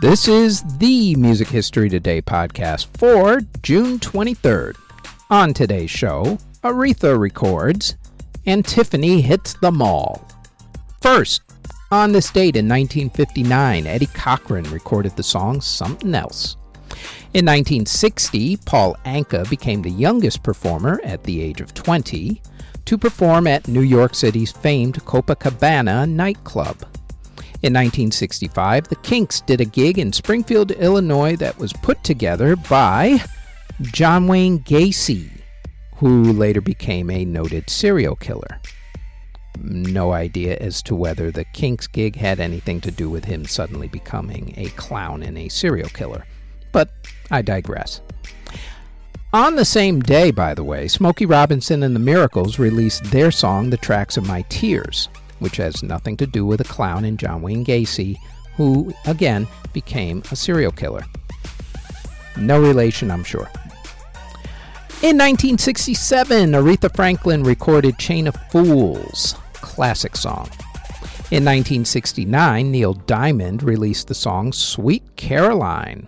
This is the Music History Today podcast for June 23rd. On today's show, Aretha records and Tiffany hits the mall. First, on this date in 1959, Eddie Cochran recorded the song Something Else. In 1960, Paul Anka became the youngest performer at the age of 20 to perform at New York City's famed Copacabana nightclub. In 1965, the Kinks did a gig in Springfield, Illinois that was put together by John Wayne Gacy, who later became a noted serial killer. No idea as to whether the Kinks gig had anything to do with him suddenly becoming a clown and a serial killer, but I digress. On the same day, by the way, Smokey Robinson and the Miracles released their song, The Tracks of My Tears which has nothing to do with a clown in John Wayne Gacy, who, again, became a serial killer. No relation, I'm sure. In 1967, Aretha Franklin recorded Chain of Fools, classic song. In 1969, Neil Diamond released the song Sweet Caroline.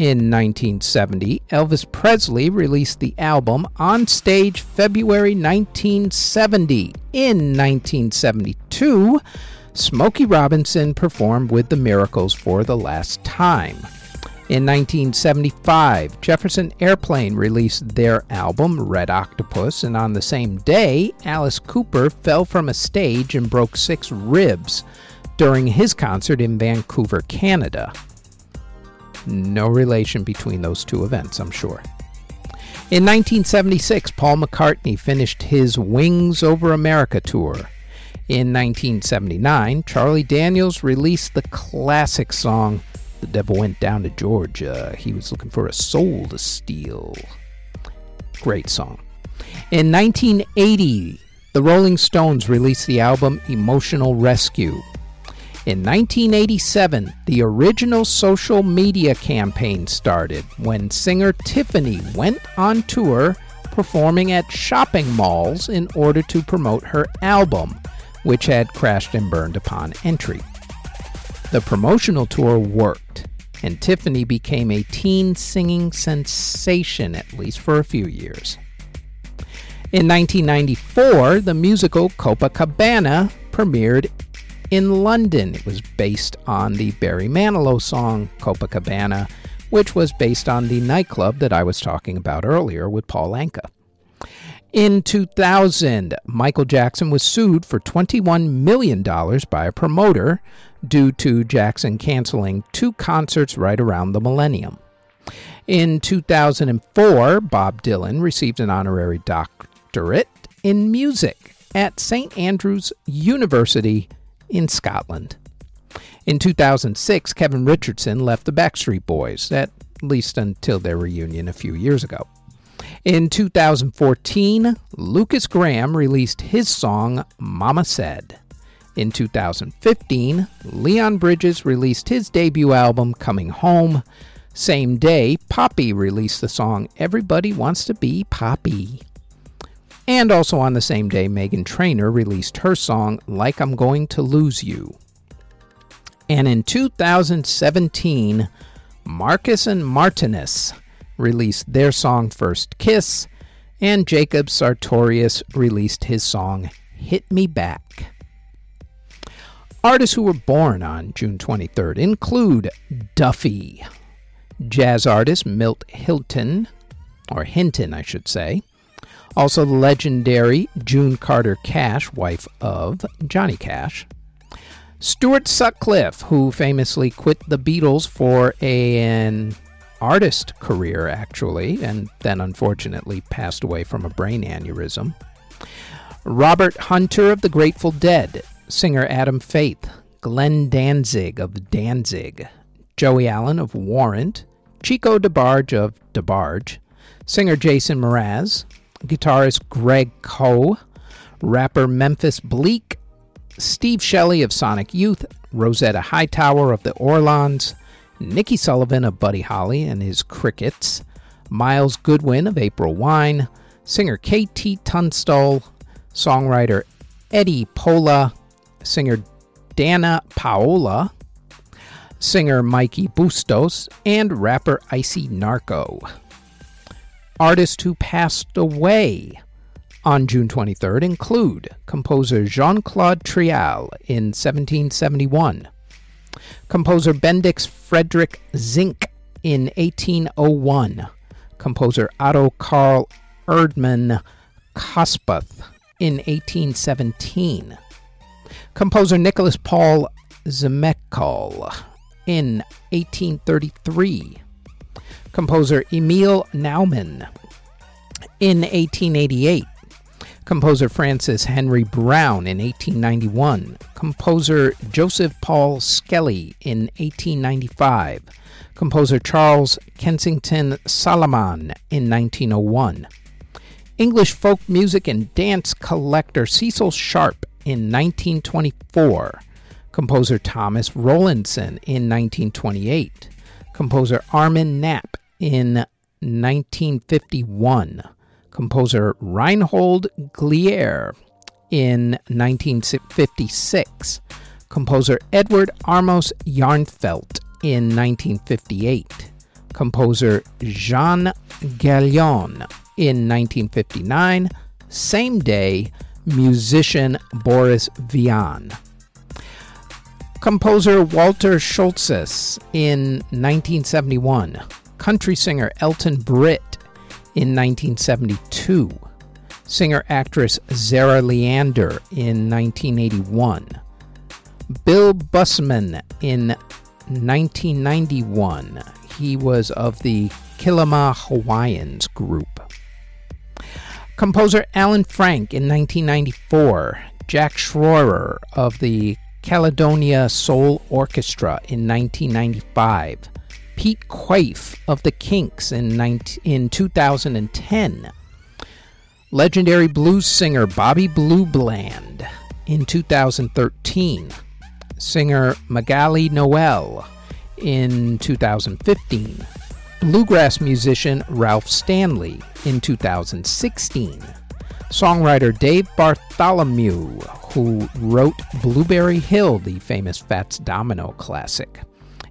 In 1970, Elvis Presley released the album On Stage February 1970. In 1972, Smokey Robinson performed with the Miracles for the last time. In 1975, Jefferson Airplane released their album Red Octopus, and on the same day, Alice Cooper fell from a stage and broke six ribs during his concert in Vancouver, Canada. No relation between those two events, I'm sure. In 1976, Paul McCartney finished his Wings Over America tour. In 1979, Charlie Daniels released the classic song The Devil Went Down to Georgia. He was looking for a soul to steal. Great song. In 1980, the Rolling Stones released the album Emotional Rescue. In 1987, the original social media campaign started when singer Tiffany went on tour performing at shopping malls in order to promote her album, which had crashed and burned upon entry. The promotional tour worked, and Tiffany became a teen singing sensation, at least for a few years. In 1994, the musical Copacabana premiered in London. It was based on the Barry Manilow song Copacabana, which was based on the nightclub that I was talking about earlier with Paul Anka. In 2000, Michael Jackson was sued for $21 million by a promoter due to Jackson canceling two concerts right around the millennium. In 2004, Bob Dylan received an honorary doctorate in music at St. Andrews University in Scotland. In 2006, Kevin Richardson left the Backstreet Boys, at least until their reunion a few years ago. In 2014, Lukas Graham released his song Mama Said. In 2015, Leon Bridges released his debut album Coming Home. Same day, Poppy released the song Everybody Wants to Be Poppy. And also on the same day, Meghan Trainor released her song Like I'm Going to Lose You. And in 2017, Marcus and Martinus released their song First Kiss, and Jacob Sartorius released his song Hit Me Back. Artists who were born on June 23rd include Duffy, jazz artist Milt Hilton, or Hinton, I should say, also, the legendary June Carter Cash, wife of Johnny Cash. Stuart Sutcliffe, who famously quit the Beatles for an artist career, actually, and then unfortunately passed away from a brain aneurysm. Robert Hunter of the Grateful Dead, singer Adam Faith, Glenn Danzig of Danzig, Joey Allen of Warrant, Chico DeBarge of DeBarge, singer Jason Mraz, guitarist Greg Koh, rapper Memphis Bleek, Steve Shelley of Sonic Youth, Rosetta Hightower of the Orlons, Niki Sullivan of Buddy Holly and his Crickets, Myles Goodwyn of April Wine, singer KT Tunstall, songwriter Eddie Pola, singer Danna Paola, singer Mikey Bustos, and rapper Icy Narco. Artists who passed away on June 23rd include composer Jean Claude Trial in 1771, composer Bendix Frederick Zinck in 1801, composer Otto Karl Erdmann Kossuth in 1817, composer Nicholas Paul Zemechal in 1833, composer Emil Naumann. In 1888, composer Francis Henry Brown. In 1891, composer Joseph Paul Skelly. In 1895, composer Charles Kensington Salaman. In 1901, English folk music and dance collector Cecil Sharp. In 1924, composer Thomas Rowlandson. In 1928, composer Armin Knapp in 1951, composer Reinhold Glier in 1956, composer Edward Armas Jarnfeldt in 1958, composer Jean Gallion in 1959, same day, musician Boris Vian. Composer Walter Schulthess in 1971, country singer Elton Britt in 1972, singer actress Zarah Leander in 1981, Bill Bussman in 1991. He was of the Kilima Hawaiians group. Composer Alan Frank in 1994, Jack Schroer of the Caledonia Soul Orchestra in 1995, Pete Quaife of the Kinks in, 19, in 2010, legendary blues singer Bobby Blue Bland in 2013, singer Magali Noel in 2015, bluegrass musician Ralph Stanley in 2016, songwriter Dave Bartholomew, who wrote Blueberry Hill, the famous Fats Domino classic,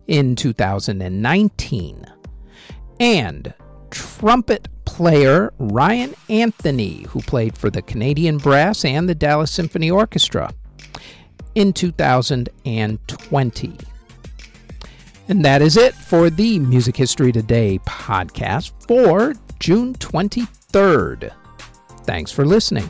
in 2019, and trumpet player Ryan Anthony, who played for the Canadian Brass and the Dallas Symphony Orchestra in 2020. And that is it for the Music History Today podcast for June 23rd. Thanks for listening.